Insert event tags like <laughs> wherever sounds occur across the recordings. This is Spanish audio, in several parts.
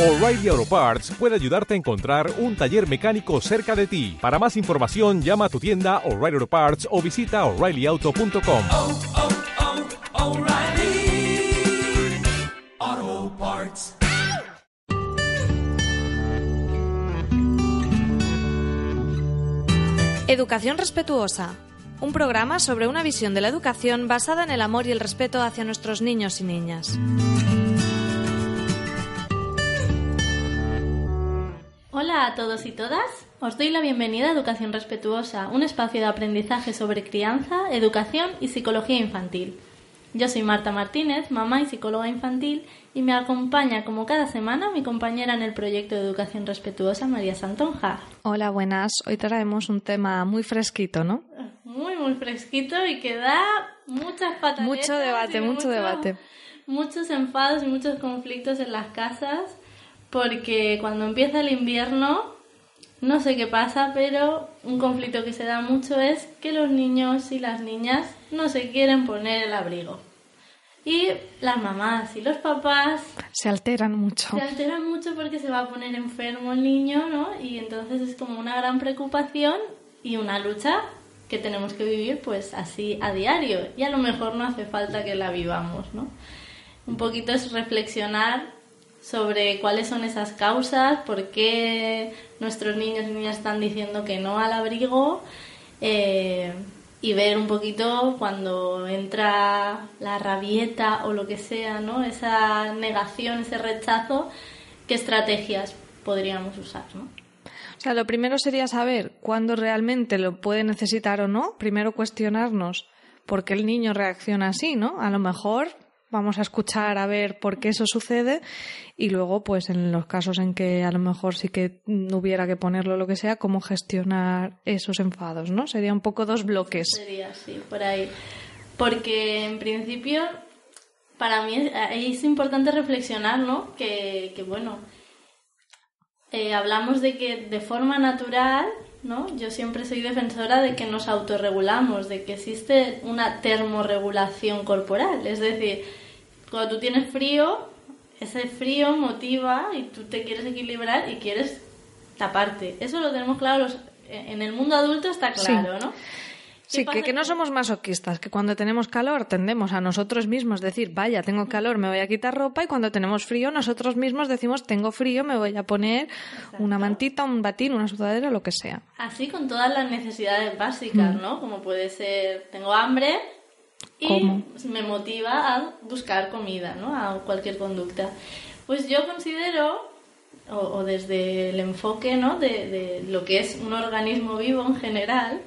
O'Reilly Auto Parts puede ayudarte a encontrar un taller mecánico cerca de ti. Para más información, llama a tu tienda O'Reilly Auto Parts o visita oreillyauto.com. oh, oh, Parts. Educación Respetuosa. Un programa sobre una visión de la educación basada en el amor y el respeto hacia nuestros niños y niñas. Hola a todos y todas. Os doy la bienvenida a Educación Respetuosa, un espacio de aprendizaje sobre crianza, educación y psicología infantil. Yo soy Marta Martínez, mamá y psicóloga infantil, y me acompaña como cada semana mi compañera en el proyecto de Educación Respetuosa, María Santonja. Hola, buenas. Hoy traemos un tema muy fresquito, ¿no? Muy, muy fresquito y que da muchas pataletas. Mucho debate, mucho debate. Muchos enfados y muchos conflictos en las casas porque cuando empieza el invierno, no sé qué pasa, pero un conflicto que se da mucho es que los niños y las niñas no se quieren poner el abrigo. Y las mamás y los papás Se alteran mucho. se alteran mucho porque se va a poner enfermo el niño, ¿no? Y entonces es como una gran preocupación y una lucha que tenemos que vivir pues así a diario. Y a lo mejor no hace falta que la vivamos, ¿no? Un poquito es reflexionar sobre cuáles son esas causas, por qué nuestros niños y niñas están diciendo que no al abrigo eh, y ver un poquito cuando entra la rabieta o lo que sea, ¿no? Esa negación, ese rechazo, qué estrategias podríamos usar, ¿no? O sea, lo primero sería saber cuándo realmente lo puede necesitar o no. Primero cuestionarnos por qué el niño reacciona así, ¿no? A lo mejor vamos a escuchar a ver por qué eso sucede y luego, pues en los casos en que a lo mejor sí que hubiera que ponerlo lo que sea, cómo gestionar esos enfados, ¿no? Sería un poco dos bloques. Sería así, por ahí. Porque en principio, para mí es, es importante reflexionar, ¿no? Que, que bueno, eh, hablamos de que de forma natural, ¿no? Yo siempre soy defensora de que nos autorregulamos, de que existe una termorregulación corporal. Es decir, cuando tú tienes frío, ese frío motiva y tú te quieres equilibrar y quieres taparte. Eso lo tenemos claro los- en el mundo adulto está claro, ¿no? ¿Qué Sí, que, que no somos masoquistas, que cuando tenemos calor tendemos a nosotros mismos decir, vaya, tengo calor, me voy a quitar ropa, y cuando tenemos frío, nosotros mismos decimos, tengo frío, me voy a poner una mantita, un batín, una sudadera, lo que sea. Así con todas las necesidades básicas, ¿no? Como puede ser, tengo hambre y ¿Cómo? me motiva a buscar comida, ¿no? A cualquier conducta. Pues yo considero, o, o desde el enfoque, ¿no? De, de lo que es un organismo vivo en general,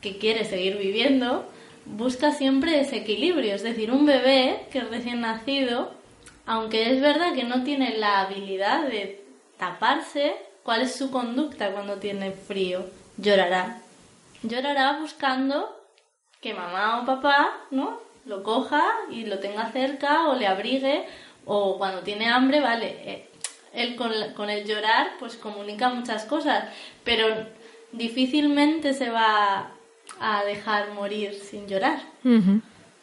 que quiere seguir viviendo, busca siempre ese equilibrio. Es decir, un bebé que es recién nacido, aunque es verdad que no tiene la habilidad de taparse, ¿cuál es su conducta cuando tiene frío? Llorará. Llorará buscando que mamá o papá, ¿no? Lo coja y lo tenga cerca o le abrigue o cuando tiene hambre, vale. eh, Él con, con el llorar pues comunica muchas cosas, pero difícilmente se va a dejar morir sin llorar.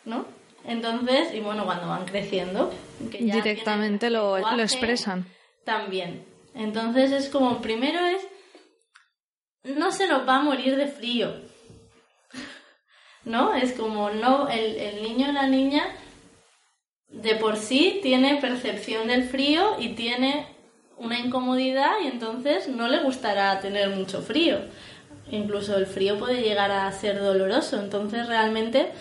¿no? Entonces, y bueno, cuando van creciendo, que ya Directamente lo, lo expresan. también. Entonces es como, primero es, no se nos va a morir de frío. ¿No? Es como, no, el, el niño o la niña de por sí tiene percepción del frío y tiene una incomodidad y entonces no le gustará tener mucho frío. Incluso el frío puede llegar a ser doloroso. Entonces realmente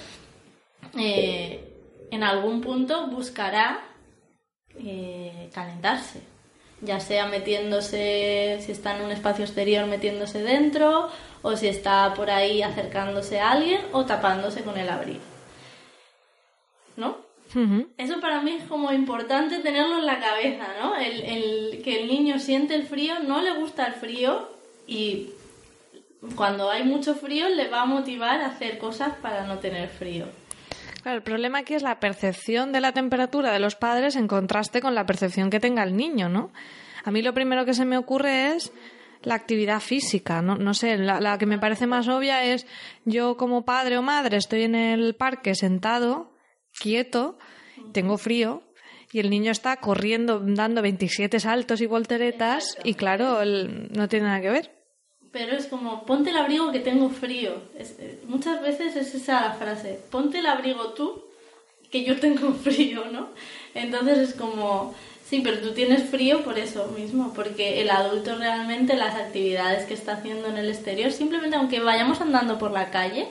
eh, en algún punto buscará eh, calentarse, ya sea metiéndose, si está en un espacio exterior, metiéndose dentro, o si está por ahí acercándose a alguien o tapándose con el abrigo. ¿No? Eso para mí es como importante tenerlo en la cabeza, ¿no? El, el- que el niño siente el frío, no le gusta el frío y cuando hay mucho frío le va a motivar a hacer cosas para no tener frío. Claro, el problema aquí es la percepción de la temperatura de los padres en contraste con la percepción que tenga el niño, ¿no? A mí lo primero que se me ocurre es la actividad física, no, no sé, la, la que me parece más obvia es yo como padre o madre estoy en el parque sentado, quieto, tengo frío Y el niño está corriendo, dando 27 saltos y volteretas, y claro, el- no tiene nada que ver. Pero es como, ponte el abrigo que tengo frío. Es- muchas veces es esa la frase, ponte el abrigo tú que yo tengo <laughs> frío, ¿no? Entonces es como, sí, pero tú tienes frío por eso mismo, porque el adulto realmente las actividades que está haciendo en el exterior, simplemente aunque vayamos andando por la calle,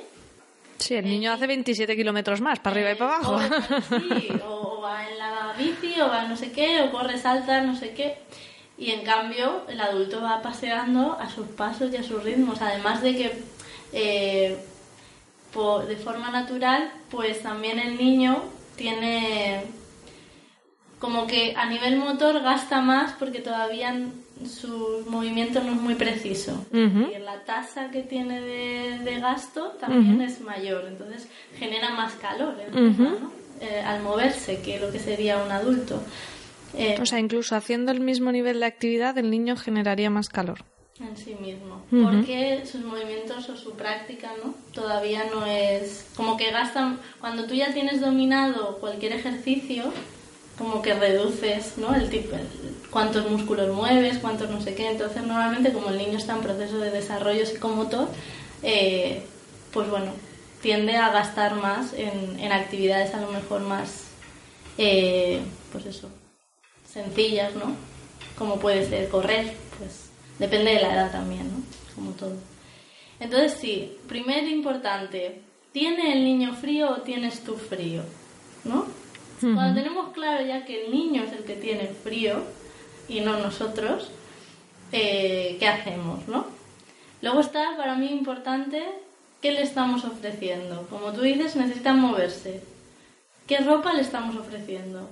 Sí, el niño hace 27 kilómetros más, para arriba y para abajo. O, sí, <laughs> o, o va en la bici, o va no sé qué, o corre, salta, no sé qué. Y en cambio, el adulto va paseando a sus pasos y a sus ritmos. Además de que eh, de forma natural, pues también el niño tiene como que a nivel motor gasta más porque todavía su movimiento no es muy preciso. Y la tasa que tiene de, de gasto también es mayor, entonces genera más calor. Eh, al moverse que lo que sería un adulto. Eh, O sea, incluso haciendo el mismo nivel de actividad, el niño generaría más calor. En sí mismo. Porque sus movimientos o su práctica, ¿no? Todavía no es... Como que gastan... Cuando tú ya tienes dominado cualquier ejercicio, como que reduces, ¿no? El tipo... el- cuántos músculos mueves, cuántos no sé qué. Entonces, normalmente, como el niño está en proceso de desarrollo psicomotor, eh, pues bueno, tiende a gastar más en, en actividades a lo mejor más... eh, pues eso, sencillas, ¿no? Como puede ser correr, depende de la edad también, ¿no? Como todo. Entonces sí, primer importante, ¿tiene el niño frío o tienes tú frío? ¿No? Cuando tenemos claro ya que el niño es el que tiene frío y no nosotros, eh, ¿qué hacemos, no? Luego está para mí importante qué le estamos ofreciendo. Como tú dices, necesitan moverse. ¿Qué ropa le estamos ofreciendo?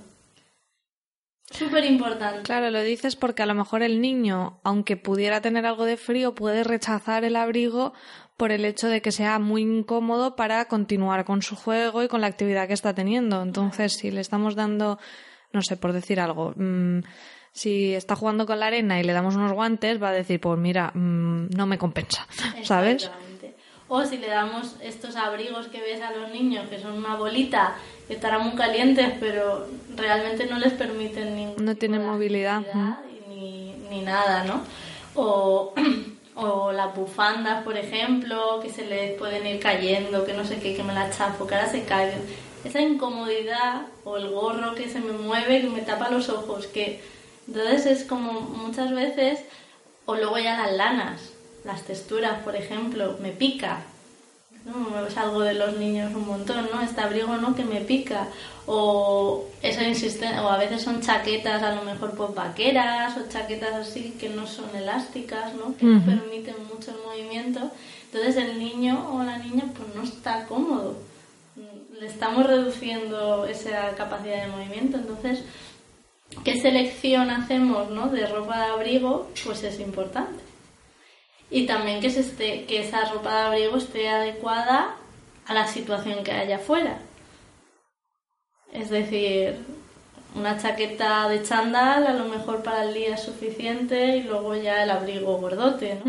Súper importante. Claro, lo dices porque a lo mejor el niño, aunque pudiera tener algo de frío, puede rechazar el abrigo por el hecho de que sea muy incómodo para continuar con su juego y con la actividad que está teniendo. Entonces, si le estamos dando, no sé, por decir algo, mm, si está jugando con la arena y le damos unos guantes, va a decir, pues mira, mm, no me compensa, ¿sabes? O si le damos estos abrigos que ves a los niños, que son una bolita, que estarán muy calientes, pero realmente no les permiten ningún No tienen movilidad, ni, ni nada, ¿no? O, <clears throat> o las bufandas, por ejemplo, que se les pueden ir cayendo, que no sé qué, que me la chafo, que ahora se caen. Esa incomodidad, o el gorro que se me mueve, que me tapa los ojos, que... Entonces es como muchas veces, o luego ya las lanas, las texturas, por ejemplo, me pica. ¿no? Es algo de los niños un montón, ¿no? Este abrigo, ¿no? Que me pica. O eso insisten, o a veces son chaquetas a lo mejor pues vaqueras o chaquetas así que no son elásticas, ¿no? Que no permiten mucho el movimiento. Entonces el niño o la niña pues no está cómodo. Le estamos reduciendo esa capacidad de movimiento. Entonces, ¿qué selección hacemos, ¿no? De ropa de abrigo, pues es importante y también que, se esté, que esa ropa de abrigo esté adecuada a la situación que haya afuera. Es decir, una chaqueta de chándal a lo mejor para el día es suficiente y luego ya el abrigo gordote.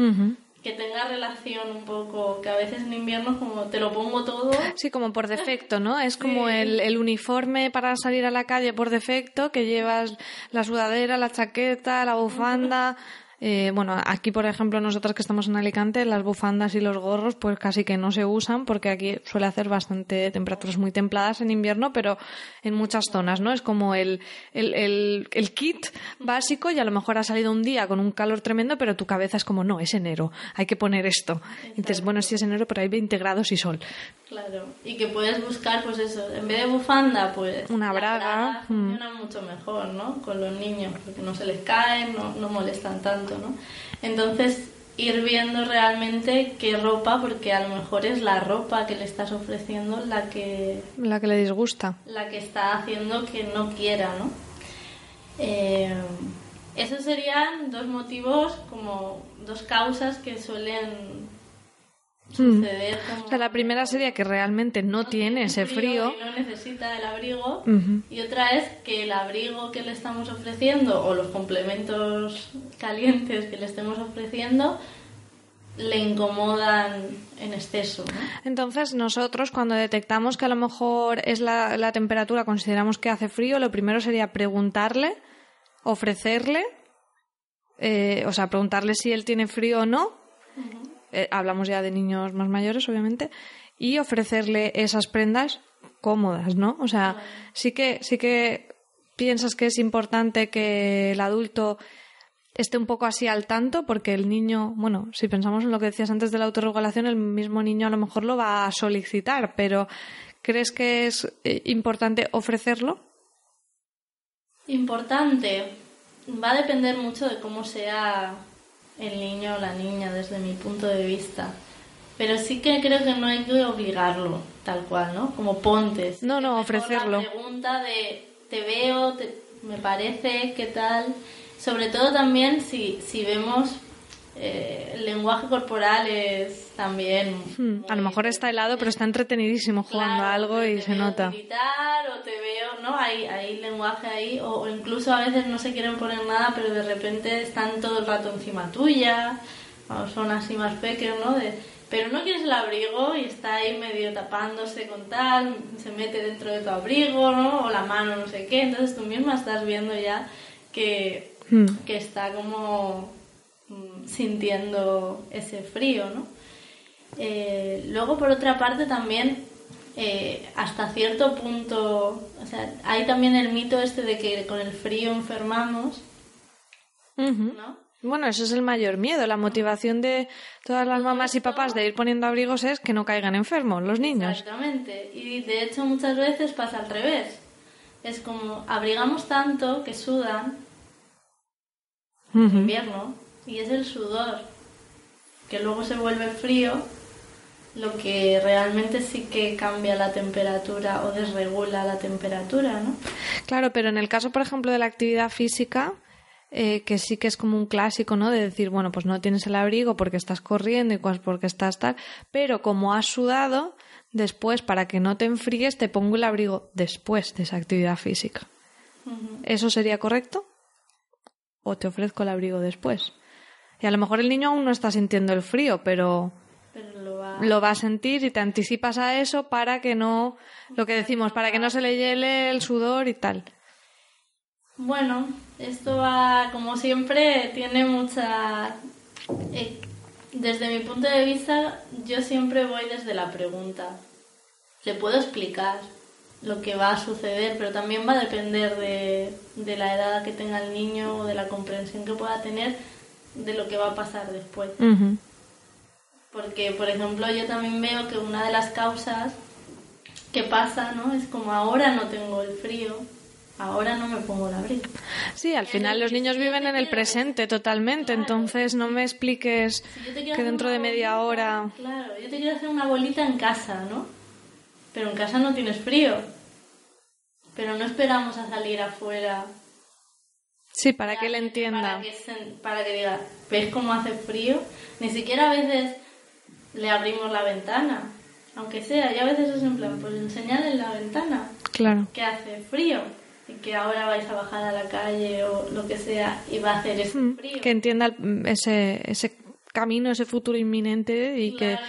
Que tenga relación un poco, que a veces en invierno como te lo pongo todo, Sí, como por <laughs> defecto, ¿no? Es como Sí. el, el uniforme para salir a la calle por defecto, que llevas la sudadera, la chaqueta, la bufanda. Eh, bueno, aquí, por ejemplo, nosotras que estamos en Alicante, las bufandas y los gorros, pues casi que no se usan, porque aquí suele hacer bastante temperaturas muy templadas en invierno, pero en muchas zonas, ¿no? Es como el, el, el, el kit básico y a lo mejor ha salido un día con un calor tremendo, pero tu cabeza es como, no, es enero, hay que poner esto. Dices, bueno, sí es enero, pero hay 20 grados y sol. Claro, y que puedes buscar, pues eso, en vez de bufanda, pues. Una braga, mm. funcionan mucho mejor, ¿no? Con los niños, porque no se les caen, no, no molestan tanto, ¿no? Entonces, ir viendo realmente qué ropa, porque a lo mejor es la ropa que le estás ofreciendo la que, La que le disgusta. la que está haciendo que no quiera, ¿no? Eh, esos serían dos motivos, como dos causas que suelen suceder. como- O sea, la primera sería que realmente no tiene ese frío. y no necesita el abrigo. Y otra es que el abrigo que le estamos ofreciendo o los complementos calientes que le estemos ofreciendo le incomodan en exceso. ¿no? Entonces, nosotros cuando detectamos que a lo mejor es la, la temperatura, consideramos que hace frío, lo primero sería preguntarle, ofrecerle, eh, o sea, preguntarle si él tiene frío o no. Eh, hablamos ya de niños más mayores, obviamente, y ofrecerle esas prendas cómodas, ¿no? O sea, sí que, sí que piensas que es importante que el adulto esté un poco así al tanto, porque el niño, bueno, si pensamos en lo que decías antes de la autorregulación, el mismo niño a lo mejor lo va a solicitar, pero ¿crees que es eh, importante ofrecerlo? Importante. Va a depender mucho de cómo sea el niño o la niña desde mi punto de vista. Pero sí que creo que no hay que obligarlo, tal cual, ¿no? Como pontes. No, no, ofrecerlo. La pregunta de te veo, te- me parece, ¿qué tal? Sobre todo también si, si vemos eh, el lenguaje corporal es también... Hmm, A lo mejor está helado, pero está entretenidísimo jugando Claro, a algo y te se veo nota. gritar o te veo, ¿no? Hay, hay lenguaje ahí, o, o incluso a veces no se quieren poner nada, pero de repente están todo el rato encima tuya, o son así más pequeños, ¿no? De, pero no quieres el abrigo y está ahí medio tapándose con tal, se mete dentro de tu abrigo, ¿no? O la mano, no sé qué, entonces tú misma estás viendo ya que, Hmm. que está como sintiendo ese frío, ¿no? Eh, luego, por otra parte, también eh, hasta cierto punto, o sea, hay también el mito este de que con el frío enfermamos. ¿no? Bueno, eso es el mayor miedo. La motivación de todas las mamás y papás de ir poniendo abrigos es que no caigan enfermos los niños. Exactamente. Y de hecho muchas veces pasa al revés. Es como abrigamos tanto que sudan en invierno y es el sudor que luego se vuelve frío lo que realmente sí que cambia la temperatura o desregula la temperatura, ¿no? Claro, pero en el caso, por ejemplo, de la actividad física, eh, que sí que es como un clásico, ¿no? De decir, bueno, pues no tienes el abrigo porque estás corriendo y pues porque estás tal, pero como has sudado, después, para que no te enfríes, te pongo el abrigo después de esa actividad física. ¿Eso sería correcto? ¿O te ofrezco el abrigo después? Y a lo mejor el niño aún no está sintiendo el frío, pero Pero lo va... lo va a sentir y te anticipas a eso para que no, lo que decimos, para que no se le hiele el sudor y tal. Bueno, esto va, como siempre, tiene mucha... eh, desde mi punto de vista, yo siempre voy desde la pregunta. Le puedo explicar lo que va a suceder, pero también va a depender de, de la edad que tenga el niño o de la comprensión que pueda tener de lo que va a pasar después. Porque, por ejemplo, yo también veo que una de las causas que pasa, ¿no? Es como ahora no tengo el frío, ahora no me pongo el abrigo. Sí, al final los niños viven en el presente totalmente, entonces no me expliques Si que dentro de media bolita, hora... Claro, yo te quiero hacer una bolita en casa, ¿no? Pero en casa no tienes frío. Pero no esperamos a salir afuera. Sí, para que él Para entienda. que, se- para que diga, ¿ves cómo hace frío? Ni siquiera a veces le abrimos la ventana. Aunque sea, y a veces es en plan, pues enseñarle en la ventana Claro. que hace frío. Y que ahora vais a bajar a la calle o lo que sea y va a hacer ese Mm, frío. Que entienda el- ese, ese camino, ese futuro inminente y que,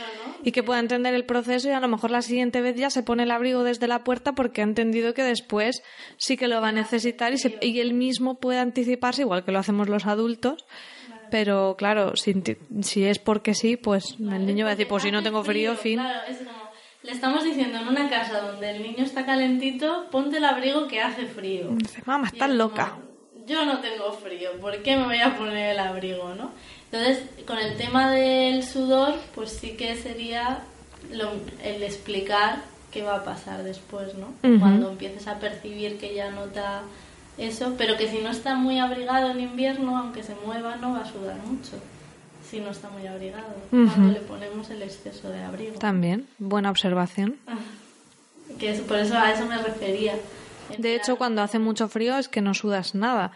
y que pueda entender el proceso y a lo mejor la siguiente vez ya se pone el abrigo desde la puerta porque ha entendido que después sí que lo va a necesitar y, se- y él mismo puede anticiparse, igual que lo hacemos los adultos. Pero claro, si, es porque sí, pues el niño va a decir, pues si no tengo frío, fin. Claro, es como, le estamos diciendo en una casa donde el niño está calentito, ponte el abrigo que hace frío. Dice, mamá, estás es loca. como, Yo no tengo frío, ¿por qué me voy a poner el abrigo, no? Entonces, con el tema del sudor, pues sí que sería lo- el explicar qué va a pasar después, ¿no? Cuando empieces a percibir que ya nota eso, pero que si no está muy abrigado en invierno, aunque se mueva, no va a sudar mucho. Si no está muy abrigado, cuando le ponemos el exceso de abrigo. También, buena observación. <laughs> Que es, por eso a eso me refería. De hecho, cuando hace mucho frío es que no sudas nada.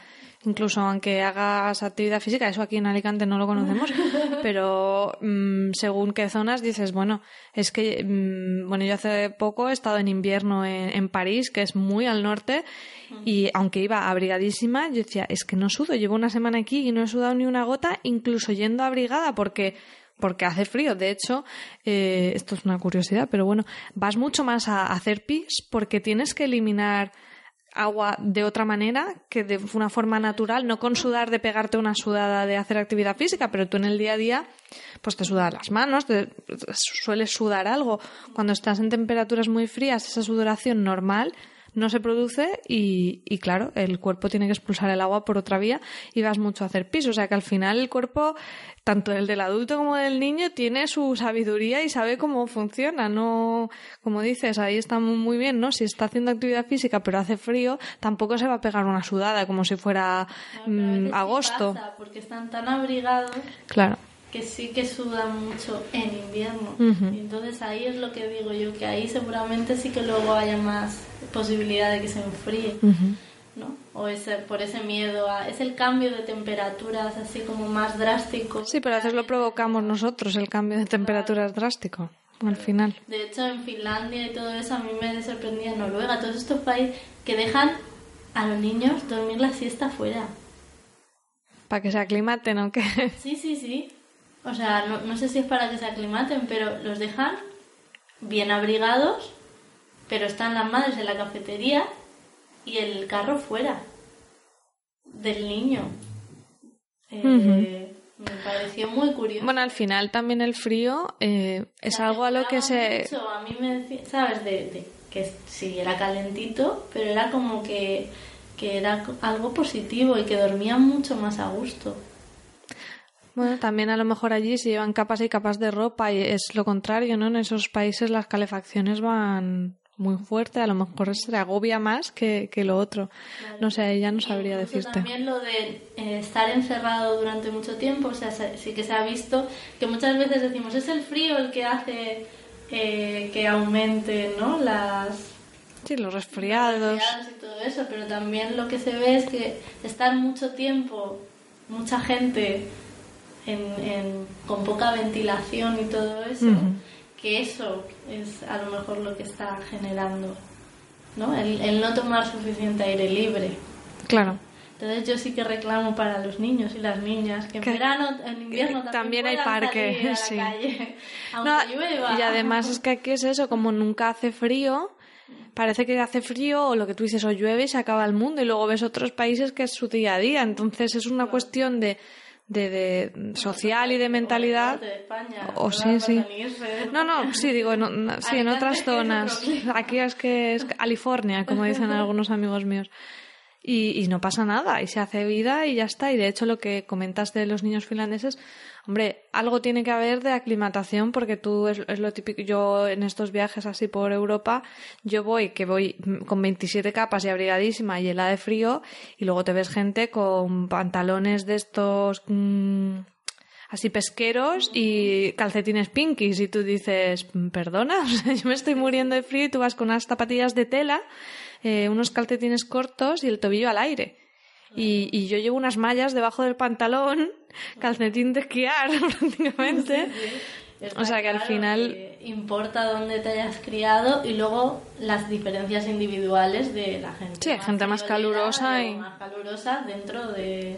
Incluso aunque hagas actividad física, eso aquí en Alicante no lo conocemos, <laughs> pero mm, según qué zonas dices, bueno, es que, mm, bueno, yo hace poco he estado en invierno en, en París, que es muy al norte, y aunque iba abrigadísima, yo decía, es que no sudo, llevo una semana aquí y no he sudado ni una gota, incluso yendo abrigada, porque porque hace frío. De hecho, eh, esto es una curiosidad, pero bueno, vas mucho más a hacer pis porque tienes que eliminar agua de otra manera que de una forma natural, no con sudar de pegarte una sudada de hacer actividad física, pero tú en el día a día pues te sudan las manos, te, sueles sudar algo. Cuando estás en temperaturas muy frías, esa sudoración normal no se produce y, y, claro, el cuerpo tiene que expulsar el agua por otra vía y vas mucho a hacer pis. O sea que al final el cuerpo, tanto el del adulto como del niño, tiene su sabiduría y sabe cómo funciona. No, como dices, ahí está muy bien, ¿no? Si está haciendo actividad física pero hace frío, tampoco se va a pegar una sudada como si fuera Claro, mm, agosto. pasa, porque están tan abrigados Claro. Que sí que sudan mucho en invierno. Ujú. Y entonces ahí es lo que digo yo, que ahí seguramente sí que luego haya más posibilidad de que se enfríe, Ujú. ¿no? O ese, por ese miedo a... Es el cambio de temperaturas así como más drástico. Sí, pero a veces lo provocamos nosotros, el cambio de temperatura es drástico, al final. De hecho, en Finlandia y todo eso, a mí me sorprendía en Noruega, todos estos países que dejan a los niños dormir la siesta fuera. Para que se aclimaten, ¿o qué? Sí, sí, sí. O sea, no, no sé si es para que se aclimaten, pero los dejan bien abrigados, pero están las madres en la cafetería y el carro fuera del niño. Eh, Me pareció muy curioso. Bueno, al final también el frío eh, es algo a lo que se... mucho. A mí me decía, ¿sabes? De, de que sí, era calentito, pero era como que, que era algo positivo y que dormían mucho más a gusto. Bueno, también a lo mejor allí se llevan capas y capas de ropa y es lo contrario, ¿no? En esos países las calefacciones van muy fuerte, a lo mejor se agobia más que, que lo otro. No sé, ya no sabría Incluso decirte. También lo de eh, estar encerrado durante mucho tiempo, o sea, se- sí que se ha visto que muchas veces decimos es el frío el que hace eh, que aumente, ¿no? Las Sí, los resfriados. resfriados y todo eso, pero también lo que se ve es que estar mucho tiempo, mucha gente en, en- con poca ventilación y todo eso, que eso es a lo mejor lo que está generando, ¿no? El, el no tomar suficiente aire libre. Claro. Entonces yo sí que reclamo para los niños y las niñas que en Que- verano, en invierno también, también hay parque, a la sí. calle, <laughs> aunque No, llueva. y además es que aquí es eso, como nunca hace frío, parece que hace frío o lo que tú dices, o llueve y se acaba el mundo y luego ves otros países que es su día a día. Entonces es una cuestión de, de, de social y de mentalidad. De España, O no sí, sí. venirse. No, no, sí, digo, no, no, <laughs> sí, en otras zonas. Aquí es que es California, como dicen algunos amigos míos. Y, y no pasa nada, y se hace vida y ya está. Y de hecho, lo que comentas de los niños finlandeses, hombre, algo tiene que haber de aclimatación, porque tú es, es lo típico. Yo en estos viajes así por Europa, yo voy, que voy con 27 capas y abrigadísima y helada de frío, y luego te ves gente con pantalones de estos. mm, así pesqueros y calcetines pinkies y tú dices, perdona, <laughs> yo me estoy muriendo de frío y tú vas con unas zapatillas de tela, eh, unos calcetines cortos y el tobillo al aire. Y, y yo llevo unas mallas debajo del pantalón, <laughs> calcetín de esquiar <laughs> prácticamente. Está O sea que al claro final- que importa dónde te hayas criado y luego las diferencias individuales de la gente. Sí, hay gente más calurosa y- más calurosa dentro de,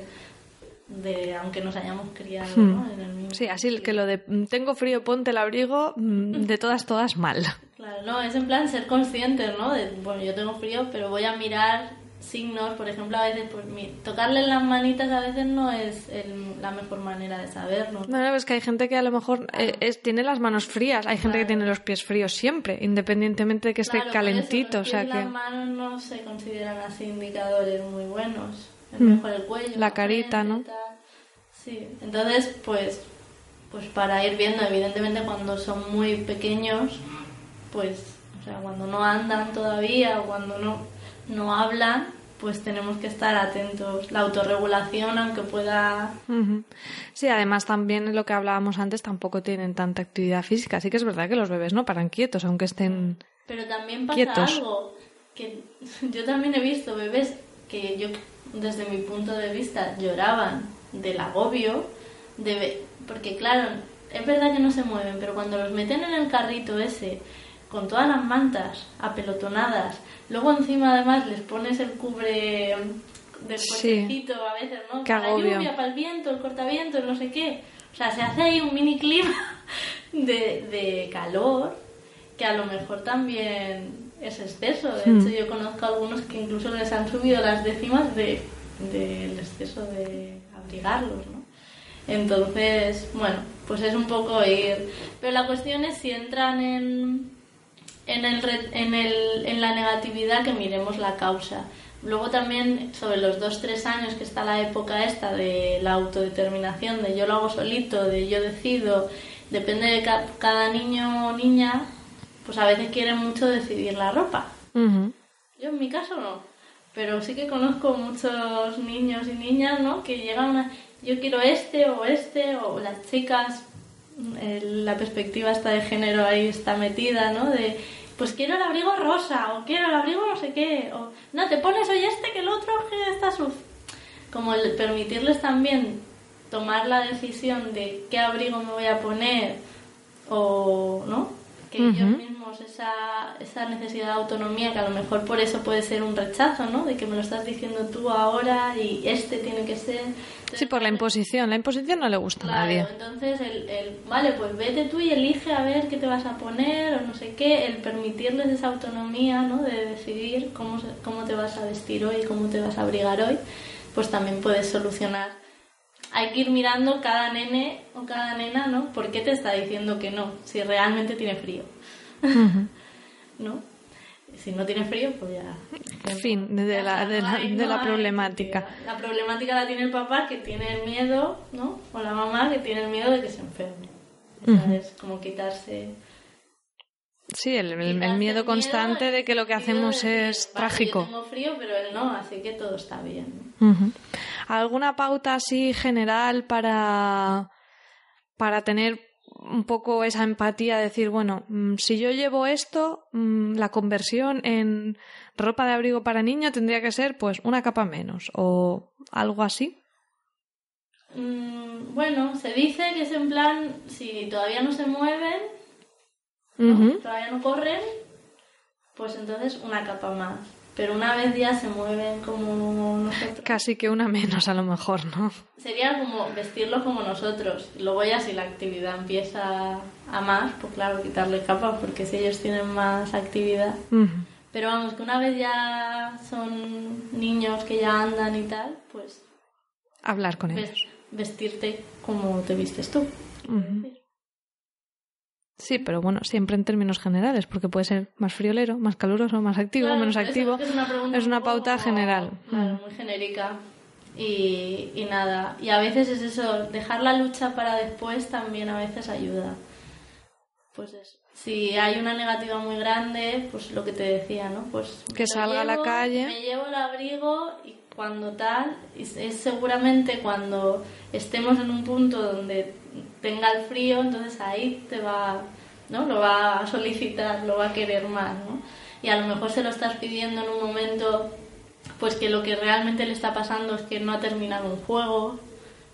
de aunque nos hayamos criado Hmm. ¿no? en el mismo Sí, así sitio. que lo de mm, tengo frío, ponte el abrigo, mm, de todas, todas mal. Claro, no, es en plan ser conscientes, ¿no? De, bueno, yo tengo frío, pero voy a mirar signos, por ejemplo, a veces, pues, mi- tocarle las manitas a veces no es el- la mejor manera de saberlo. No, no, es que hay gente que a lo mejor eh, es- tiene las manos frías, hay gente que tiene los pies fríos siempre, independientemente de que esté Claro, calentito, eso, o sea y que... las manos no se consideran así indicadores muy buenos. Es Mm. mejor el cuello. La carita, frente, ¿no? tal. Sí, entonces, pues, pues para ir viendo, evidentemente cuando son muy pequeños, pues, o sea, cuando no andan todavía o cuando no, no hablan, pues tenemos que estar atentos. La autorregulación, aunque pueda... Sí, además también lo que hablábamos antes, tampoco tienen tanta actividad física. Sí que es verdad que los bebés no paran quietos, aunque estén... Pero también pasa Quietos. algo que <laughs> yo también he visto bebés que yo, desde mi punto de vista, lloraban del agobio, de porque claro, es verdad que no se mueven, pero cuando los meten en el carrito ese, con todas las mantas apelotonadas, luego encima además les pones el cubre, del Sí. puentecito a veces, ¿no? Qué para la lluvia, para el viento, el cortaviento, no sé qué. O sea, se hace ahí un mini clima <laughs> de, de calor que a lo mejor también es exceso. De Hmm. hecho, yo conozco algunos que incluso les han subido las décimas de- del exceso de abrigarlos, ¿no? Entonces, bueno, pues es un poco ir. Pero la cuestión es si entran en, en, el, en, el, en la negatividad que miremos la causa. Luego también sobre los dos, tres años que está la época esta de la autodeterminación, de yo lo hago solito, de yo decido, depende de ca- cada niño o niña, pues a veces quieren mucho decidir la ropa. Yo en mi caso no, pero sí que conozco muchos niños y niñas, ¿no? Que llegan a, yo quiero este o este, o las chicas, eh, la perspectiva esta de género ahí está metida, ¿no? De, pues quiero el abrigo rosa, o quiero el abrigo no sé qué, o no, te pones hoy este que el otro que está sucio. Como el permitirles también tomar la decisión de qué abrigo me voy a poner, o, ¿no? Que ellos mismos esa, esa necesidad de autonomía, que a lo mejor por eso puede ser un rechazo, ¿no? De que me lo estás diciendo tú ahora y este tiene que ser. Sí, por la imposición. La imposición no le gusta a Claro, nadie. entonces el, el, vale, pues vete tú y elige a ver qué te vas a poner o no sé qué, el permitirles esa autonomía, ¿no? De decidir cómo, cómo te vas a vestir hoy, cómo te vas a abrigar hoy, pues también puedes solucionar. Hay que ir mirando cada nene o cada nena, ¿no? ¿Por qué te está diciendo que no? Si realmente tiene frío. <laughs> ¿No? Si no tiene frío, pues ya. Fin de la, de la, de la problemática. La problemática la tiene el papá que tiene el miedo, ¿no? O la mamá que tiene el miedo de que se enferme. Sea, Es como quitarse. Sí, el, el- miedo constante de que lo que hacemos es trágico. Yo tengo frío, pero él no, así que todo está bien. ¿Alguna pauta así general para, para tener un poco esa empatía? Decir, bueno, mm, si yo llevo esto, mm, la conversión en ropa de abrigo para niño tendría que ser pues una capa menos o algo así. Mm, bueno, se dice que es en plan, si todavía no se mueven, todavía no corren, pues entonces una capa más. Pero una vez ya se mueven como nosotros. Casi que una menos a lo mejor, ¿no? Sería como vestirlos como nosotros. Luego ya si la actividad empieza a más, pues claro, quitarle capas, porque si ellos tienen más actividad. Pero vamos, que una vez ya son niños que ya andan y tal, pues Hablar con ellos. vestirte como te vistes tú. Ujú. Sí, pero bueno, siempre en términos generales, porque puede ser más friolero, más caluroso, más activo, Claro, menos activo. Es una, Es pauta como- general. Claro, muy genérica. Y, y nada. Y a veces es eso, dejar la lucha para después también a veces ayuda. Pues eso. Si hay una negativa muy grande, pues lo que te decía, ¿no? Pues Que salga a la calle. Me llevo el abrigo y cuando tal, es, seguramente cuando estemos en un punto donde tenga el frío, entonces ahí te va, ¿no? Lo va a solicitar, lo va a querer más, ¿no? Y a lo mejor se lo estás pidiendo en un momento, pues que lo que realmente le está pasando es que no ha terminado un juego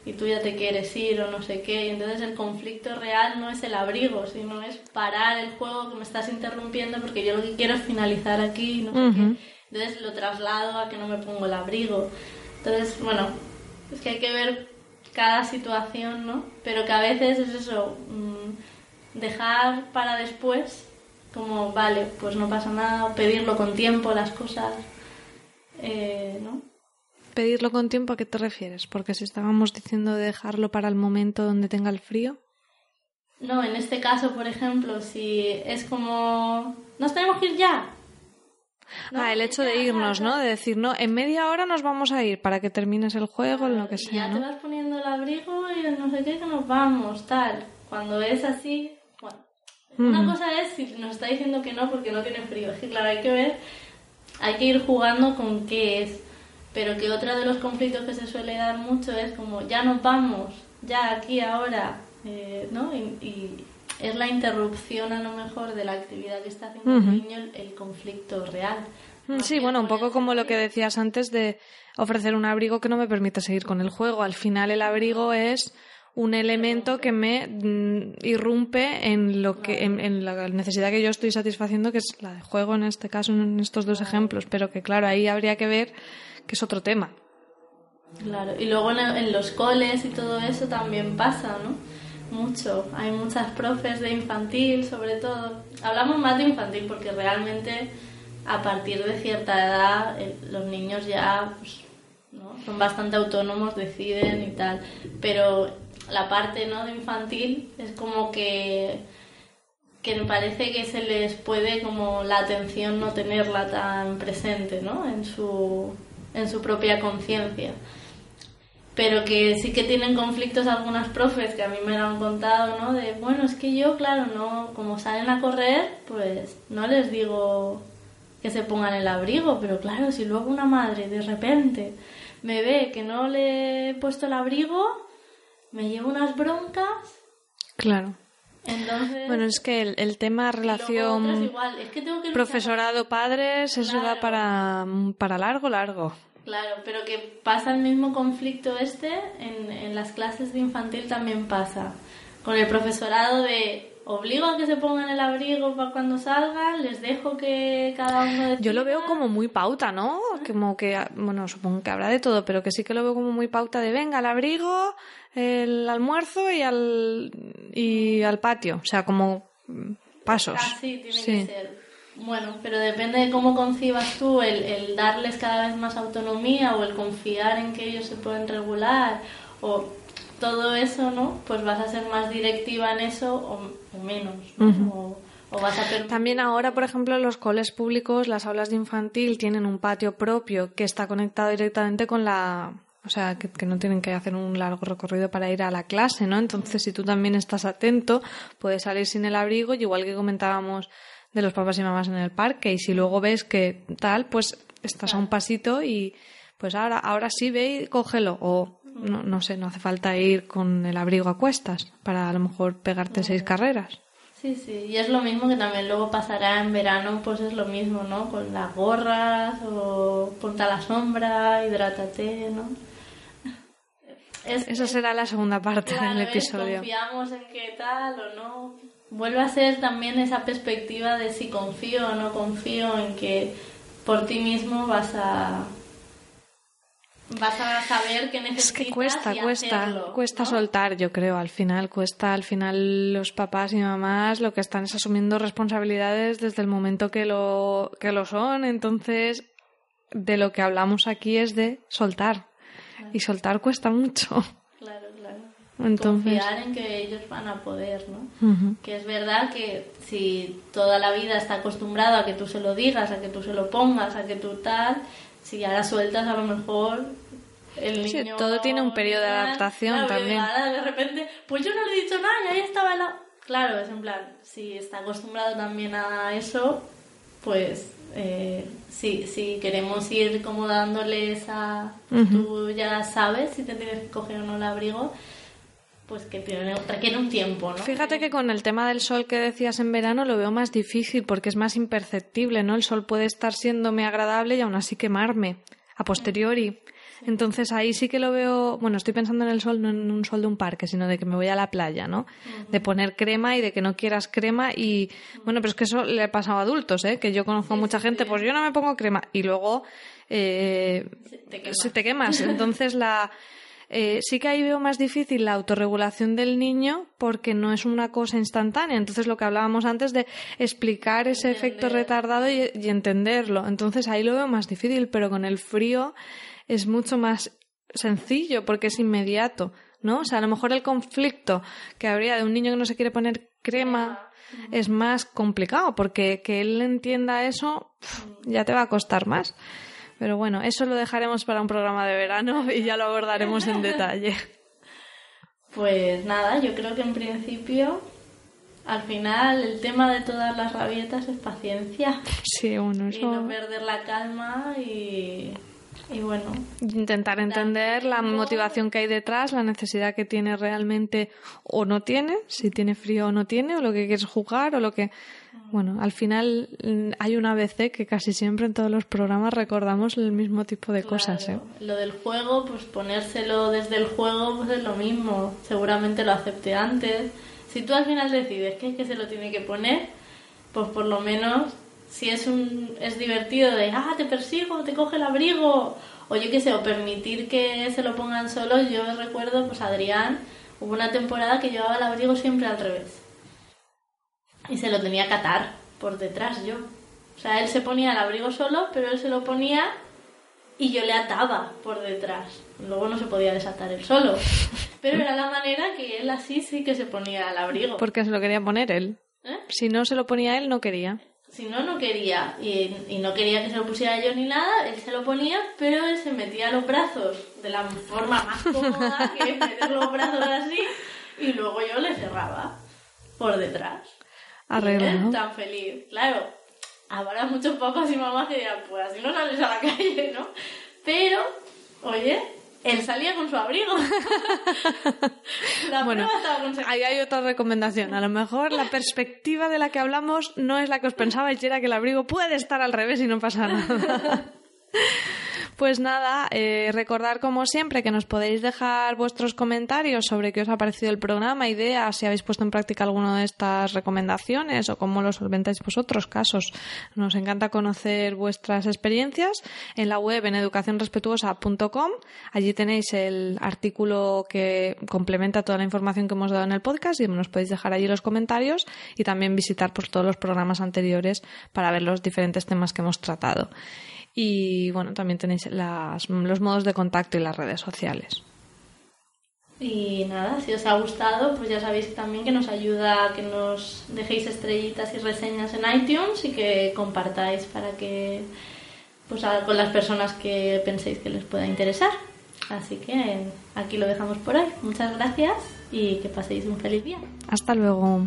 y tú ya te quieres ir o no sé qué, y entonces el conflicto real no es el abrigo, sino es parar el juego que me estás interrumpiendo porque yo lo que quiero es finalizar aquí, no qué. Entonces lo traslado a que no me pongo el abrigo. Entonces, bueno, es que hay que ver cada situación, ¿no? Pero que a veces es eso, mm, dejar para después, como, vale, pues no pasa nada, pedirlo con tiempo las cosas, eh, ¿no? Pedirlo con tiempo, ¿a qué te refieres? Porque si estábamos diciendo de dejarlo para el momento donde tenga el frío. No, en este caso, por ejemplo, si es como, nos tenemos que ir ya. ¿No? ah, el hecho de irnos, ¿no? De decir, no, en media hora nos vamos a ir para que termines el juego, lo que sea, ya te vas poniendo el abrigo y no sé qué, que nos vamos, tal. Cuando es así, bueno. Una cosa es si nos está diciendo que no porque no tiene frío. Es que claro, hay que ver, hay que ir jugando con qué es. Pero que otro de los conflictos que se suele dar mucho es como, ya nos vamos, ya aquí, ahora, eh, ¿no? Y, y es la interrupción a lo mejor de la actividad que está haciendo el niño el, el conflicto real. Mm, Sí, bueno, un poco como lo que decías antes de ofrecer un abrigo que no me permite seguir con el juego. Al final el abrigo es un elemento que me mm, irrumpe en lo que en, en la necesidad que yo estoy satisfaciendo, que es la de juego en este caso, en estos dos ejemplos, pero que claro, ahí habría que ver que es otro tema. Claro, y luego en, en los coles y todo eso también pasa, ¿no? Mucho. Hay muchas profes de infantil, sobre todo. Hablamos más de infantil porque realmente a partir de cierta edad los niños ya pues, son bastante autónomos, deciden y tal. Pero la parte ¿no? de infantil es como que que me parece que se les puede como la atención no tenerla tan presente ¿no? en, su, en su propia conciencia pero que sí que tienen conflictos algunas profes que a mí me lo han contado, ¿no? De, bueno, es que yo, claro, no, como salen a correr, pues no les digo que se pongan el abrigo, pero claro, si luego una madre de repente me ve que no le he puesto el abrigo, me llevo unas broncas. Claro. Entonces, Bueno, es que el, el tema relación igual, es que tengo que profesorado-padres, eso da para, para largo, largo. Claro, pero que pasa el mismo conflicto este en, en las clases de infantil también pasa. Con el profesorado de obligo a que se pongan el abrigo para cuando salgan, les dejo que cada uno decida. Yo lo veo como muy pauta, ¿no? Como que, bueno, supongo que habrá de todo, pero que sí que lo veo como muy pauta de venga, al abrigo, el almuerzo y al, y al patio. O sea, como pasos. Así tiene Sí. que ser. Bueno, pero depende de cómo concibas tú el, el darles cada vez más autonomía o el confiar en que ellos se pueden regular o todo eso, ¿no? Pues vas a ser más directiva en eso o, o menos, ¿no? o, o vas a También ahora, por ejemplo, los coles públicos, las aulas de infantil tienen un patio propio que está conectado directamente con la... O sea, que, que no tienen que hacer un largo recorrido para ir a la clase, ¿no? Entonces, si tú también estás atento, puedes salir sin el abrigo, y igual que comentábamos de los papás y mamás en el parque, y si luego ves que tal, pues estás a un pasito y pues ahora, ahora sí ve y cógelo. O no, no sé, no hace falta ir con el abrigo a cuestas para a lo mejor pegarte seis carreras. Sí, sí, y es lo mismo que también luego pasará en verano, pues es lo mismo, ¿no? Con las gorras o ponte a la sombra, hidrátate, ¿no? Es, Esa será la segunda parte claro, del episodio. confiamos en que tal o no. Vuelve a ser también esa perspectiva de si confío o no confío en que por ti mismo vas a vas a saber que necesitas Es que cuesta, y cuesta, hacerlo, cuesta ¿no? soltar, yo creo, al final, cuesta, al final los papás y mamás lo que están es asumiendo responsabilidades desde el momento que lo, que lo son, entonces de lo que hablamos aquí es de soltar, y soltar cuesta mucho. Entonces- Confiar en que ellos van a poder, ¿no? Ujú. Que es verdad que si toda la vida está acostumbrado a que tú se lo digas, a que tú se lo pongas, a que tú tal, si ahora sueltas a lo mejor el Sí, niño... todo tiene un periodo de adaptación claro, también. ahora de repente, pues yo no le he dicho nada y ahí estaba la... Claro, es en plan, si está acostumbrado también a eso, pues eh, sí, si queremos ir como dándole esa... Tú ya sabes si te tienes que coger o no el abrigo, pues que tiene, requiere un tiempo, ¿no? Fíjate que con el tema del sol que decías en verano lo veo más difícil porque es más imperceptible, ¿no? El sol puede estar siéndome agradable y aún así quemarme a posteriori. Entonces ahí sí que lo veo, bueno, estoy pensando en el sol no en un sol de un parque, sino de que me voy a la playa, ¿no? De poner crema y de que no quieras crema y bueno, pero es que eso le ha pasado a adultos, ¿eh? Que yo conozco a mucha gente, pues yo no me pongo crema y luego eh, te quemas. se te quemas. <laughs> Entonces la eh, sí que ahí veo más difícil la autorregulación del niño porque no es una cosa instantánea. Entonces lo que hablábamos antes de explicar ese efecto retardado y, y entenderlo. Entonces ahí lo veo más difícil, pero con el frío es mucho más sencillo porque es inmediato, ¿no? O sea, a lo mejor el conflicto que habría de un niño que no se quiere poner crema es más complicado porque que él entienda eso ya te va a costar más. Pero bueno, eso lo dejaremos para un programa de verano <laughs> y ya lo abordaremos en detalle. Pues nada, yo creo que en principio, al final, el tema de todas las rabietas es paciencia Sí, bueno, y no eso. perder la calma y, y bueno, Intentar entender la motivación que hay detrás, la necesidad que tiene realmente o no tiene, si tiene frío o no tiene, o lo que quieres jugar, o lo que. Bueno, al final mm, hay una ABC que casi siempre en todos los programas recordamos el mismo tipo de cosas, ¿eh? lo del juego, pues ponérselo desde el juego, pues es lo mismo. Seguramente lo acepté antes. Si tú al final decides que es que se lo tiene que poner, pues por lo menos si es un es divertido de ah te persigo te coge el abrigo o yo qué sé, o permitir que se lo pongan solos. Yo recuerdo, pues Adrián, hubo una temporada que llevaba el abrigo siempre al revés. Y se lo tenía que atar por detrás yo. O sea, él se ponía el abrigo solo, pero él se lo ponía y yo le ataba por detrás. Luego no se podía desatar él solo. <laughs> Pero era la manera que él así sí que se ponía el abrigo. Porque se lo quería poner él. ¿Eh? Si no se lo ponía él, no quería. Si no, no quería. Y, y no quería que se lo pusiera yo ni nada. Él se lo ponía, pero él se metía los brazos de la forma más cómoda, que <laughs> meter los brazos así. Y luego yo le cerraba por detrás. Arreglado. Y él tan feliz. Claro, habrá muchos papás y mamás que dirán, pues así no sales a la <laughs> calle, ¿no? Pero, oye, él salía con su abrigo. <laughs> la Bueno, estaba ahí hay otra recomendación. A lo mejor la perspectiva de la que hablamos no es la que os pensabais y era que el abrigo puede estar al revés y no pasa nada. <laughs> Pues nada, eh, recordar como siempre que nos podéis dejar vuestros comentarios sobre qué os ha parecido el programa, ideas, si habéis puesto en práctica alguna de estas recomendaciones o cómo lo solventáis vosotros, casos. Nos encanta conocer vuestras experiencias en la web en educacionrespetuosa.com. Allí tenéis el artículo que complementa toda la información que hemos dado en el podcast y nos podéis dejar allí los comentarios y también visitar pues, todos los programas anteriores para ver los diferentes temas que hemos tratado. Y bueno, también tenéis las- los modos de contacto y las redes sociales. Y nada, si os ha gustado, pues ya sabéis también que nos ayuda a que nos dejéis estrellitas y reseñas en iTunes y que compartáis para que pues a- con las personas que penséis que les pueda interesar. Así que aquí lo dejamos por hoy. Muchas gracias y que paséis un feliz día. Hasta luego.